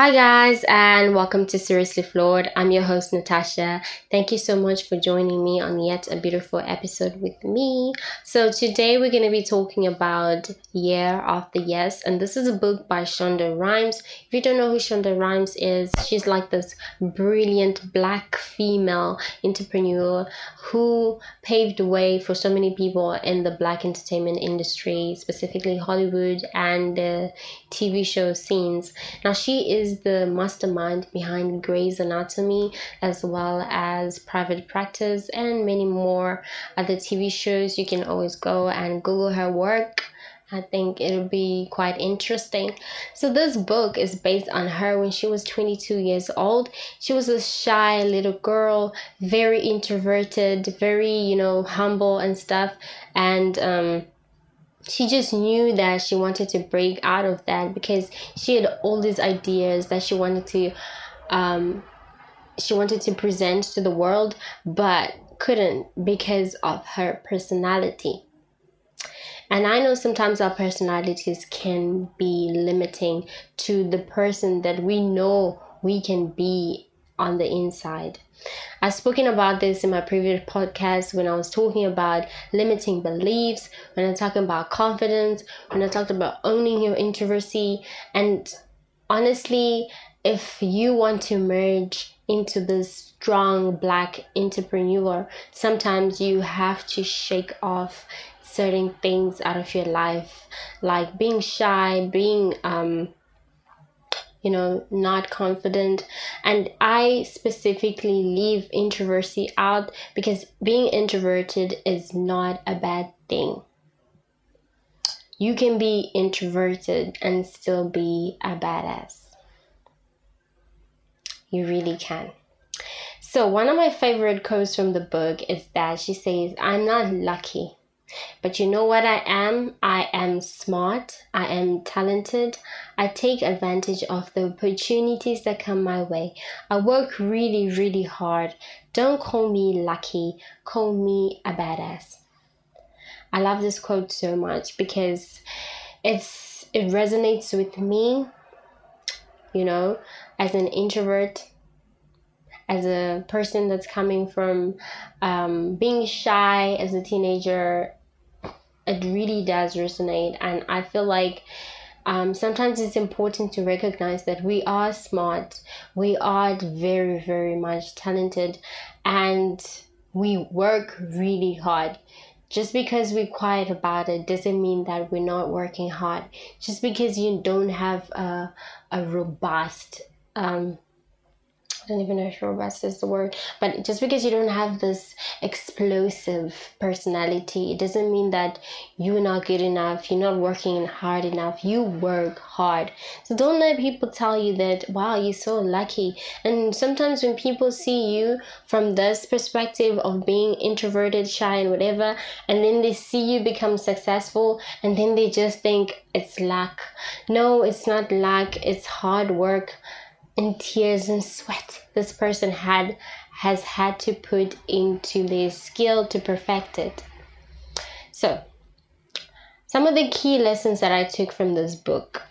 Hi, guys, and welcome to Seriously Flawed. I'm your host, Natasha. Thank you so much for joining me on yet a beautiful episode with me. So, today we're going to be talking about Year the Yes, and this is a book by Shonda Rhimes. If you don't know who Shonda Rhimes is, she's like this brilliant black female entrepreneur who paved the way for so many people in the black entertainment industry, specifically Hollywood and the TV show scenes. Now, she is the mastermind behind Grey's Anatomy, as well as Private Practice and many more other TV shows. You can always go and Google her work. I think it'll be quite interesting. So, this book is based on her when she was 22 years old. She was a shy little girl, very introverted, very, you know, humble and stuff. And, um, she just knew that she wanted to break out of that because she had all these ideas that she wanted to um, she wanted to present to the world but couldn't because of her personality and i know sometimes our personalities can be limiting to the person that we know we can be on the inside. I've spoken about this in my previous podcast when I was talking about limiting beliefs, when I'm talking about confidence, when I talked about owning your introversy. And honestly, if you want to merge into this strong black entrepreneur, sometimes you have to shake off certain things out of your life, like being shy, being um you know, not confident. And I specifically leave introversy out because being introverted is not a bad thing. You can be introverted and still be a badass. You really can. So, one of my favorite quotes from the book is that she says, I'm not lucky. But you know what I am? I am smart. I am talented. I take advantage of the opportunities that come my way. I work really, really hard. Don't call me lucky. Call me a badass. I love this quote so much because it's it resonates with me, you know, as an introvert as a person that's coming from um, being shy as a teenager it really does resonate and i feel like um, sometimes it's important to recognize that we are smart we are very very much talented and we work really hard. Just because we're quiet about it doesn't mean that we're not working hard. Just because you don't have a, a robust um, don't even know if robust is the word, but just because you don't have this explosive personality, it doesn't mean that you're not good enough, you're not working hard enough. You work hard. So don't let people tell you that, wow, you're so lucky. And sometimes when people see you from this perspective of being introverted, shy, and whatever, and then they see you become successful, and then they just think it's luck. No, it's not luck, it's hard work and tears and sweat this person had has had to put into their skill to perfect it. So, some of the key lessons that I took from this book.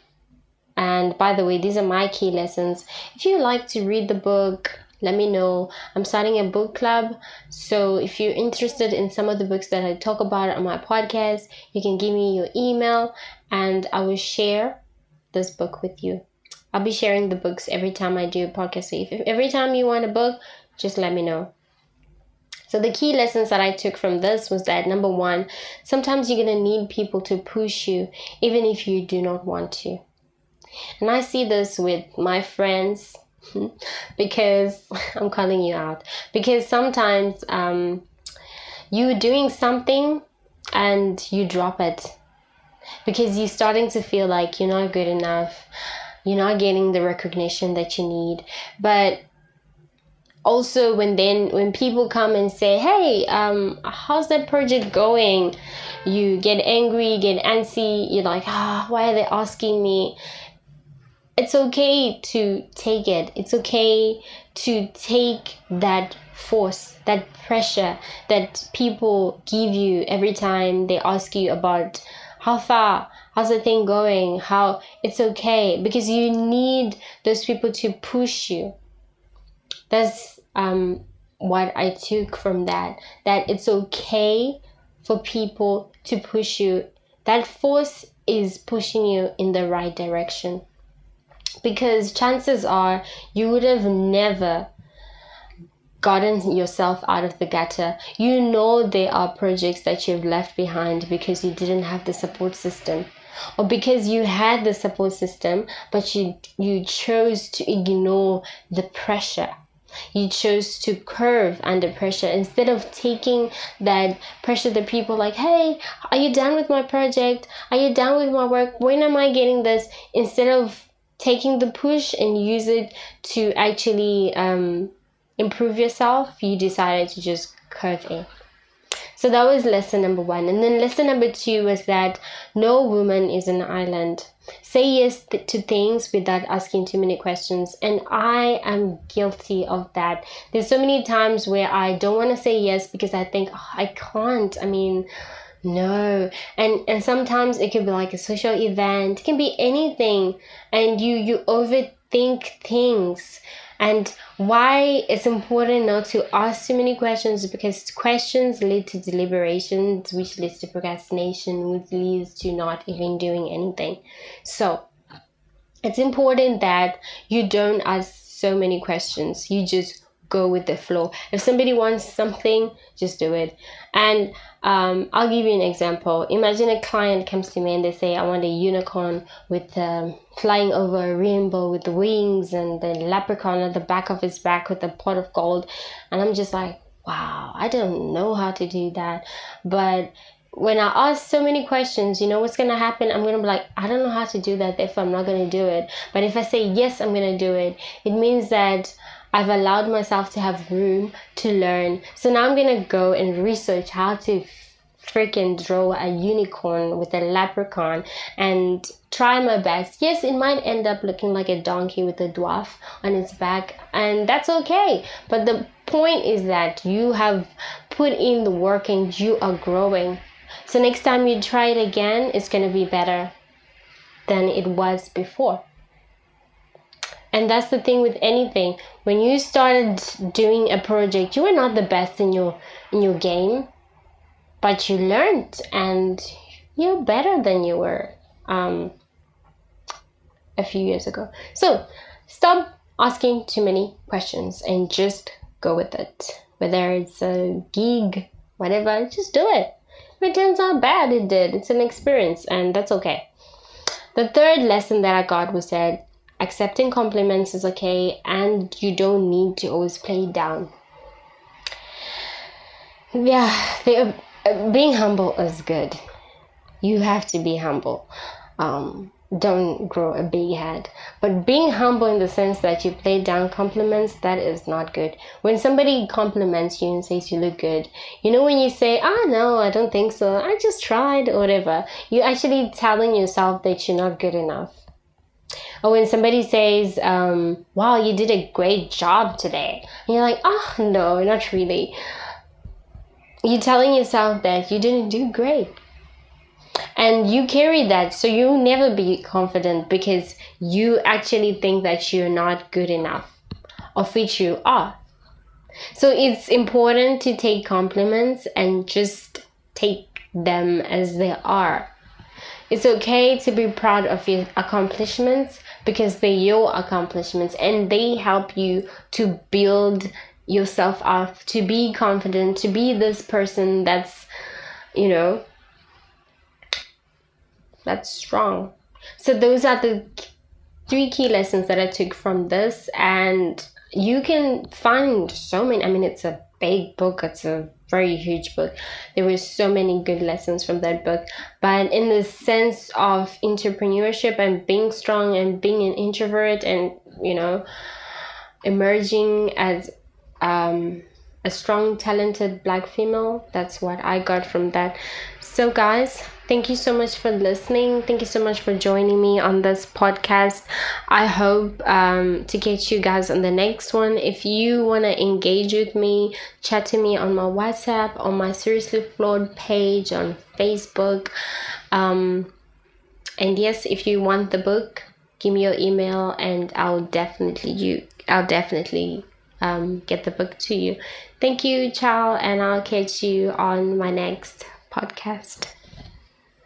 And by the way, these are my key lessons. If you like to read the book, let me know. I'm starting a book club. So if you're interested in some of the books that I talk about on my podcast, you can give me your email and I will share this book with you. I'll be sharing the books every time I do a podcast. So if every time you want a book, just let me know. So the key lessons that I took from this was that number one, sometimes you're gonna need people to push you, even if you do not want to. And I see this with my friends because I'm calling you out. Because sometimes um, you're doing something and you drop it because you're starting to feel like you're not good enough you're not getting the recognition that you need. But also when then when people come and say hey um how's that project going? You get angry get antsy you're like ah oh, why are they asking me? It's okay to take it. It's okay to take that force that pressure that people give you every time they ask you about how far how's the thing going? How it's okay. Because you need those people to push you. That's um what i took from that that it's okay for people to push you. That force is pushing you in the right direction. Because chances are you would have never gotten yourself out of the gutter. You know there are projects that you've left behind because you didn't have the support system or because you had the support system but you you chose to ignore the pressure. You chose to curve under pressure instead of taking that pressure to people like hey are you done with my project? Are you done with my work? When am i getting this? Instead of taking the push and use it to actually um, improve yourself, you decided to just curve in. So that was lesson number one. And then lesson number two was that no woman is an island. Say yes th- to things without asking too many questions. And I am guilty of that. There's so many times where I don't want to say yes because I think oh, I can't. I mean, no and and sometimes it can be like a social event it can be anything and you you overthink things and why it's important not to ask too many questions because questions lead to deliberations, which leads to procrastination, which leads to not even doing anything. So it's important that you don't ask so many questions. You just go with the flow. If somebody wants something, just do it. And um, I'll give you an example. Imagine a client comes to me and they say, I want a unicorn with um, flying over a rainbow with wings and the leprechaun at the back of his back with a pot of gold. And I'm just like, wow, I don't know how to do that. But when I ask so many questions, you know what's gonna happen? I'm gonna be like, I don't know how to do that if I'm not gonna do it. But if I say yes, I'm gonna do it, it means that I've allowed myself to have room to learn. So now I'm gonna go and research how to freaking draw a unicorn with a leprechaun and try my best. Yes, it might end up looking like a donkey with a dwarf on its back, and that's okay. But the point is that you have put in the work and you are growing. So next time you try it again, it's gonna be better than it was before and that's the thing with anything. When you started doing a project you were not the best in your in your game but you learned and you're better than you were um, a few years ago. So stop asking too many questions and just go with it. Whether it's a gig whatever just do it. If it turns out bad it did. It's an experience and that's okay. The third lesson that i got was that accepting compliments is okay and you don't need to always play it down. Yeah they, uh, being humble is good. You have to be humble. Um, don't grow a big head. But being humble in the sense that you play down compliments that is not good. When somebody compliments you and says you look good you know when you say ah oh, no i don't think so. I just tried or whatever you're actually telling yourself that you're not good enough or when somebody says, um, wow, you did a great job today. And you're like, oh, no, not really. You're telling yourself that you didn't do great. And you carry that, so you'll never be confident because you actually think that you're not good enough, of which you are. So it's important to take compliments and just take them as they are. It's okay to be proud of your accomplishments because they're your accomplishments and they help you to build yourself up, to be confident, to be this person that's, you know, that's strong. So, those are the three key lessons that I took from this, and you can find so many. I mean, it's a big book, it's a very huge book. There were so many good lessons from that book. But in the sense of entrepreneurship and being strong and being an introvert and, you know, emerging as um, a strong, talented black female, that's what I got from that. So, guys, Thank you so much for listening. Thank you so much for joining me on this podcast. I hope um, to catch you guys on the next one. If you want to engage with me, chat to me on my WhatsApp, on my Seriously Flawed page, on Facebook. Um, and yes, if you want the book, give me your email and I'll definitely you I'll definitely um, get the book to you. Thank you, ciao, and I'll catch you on my next podcast.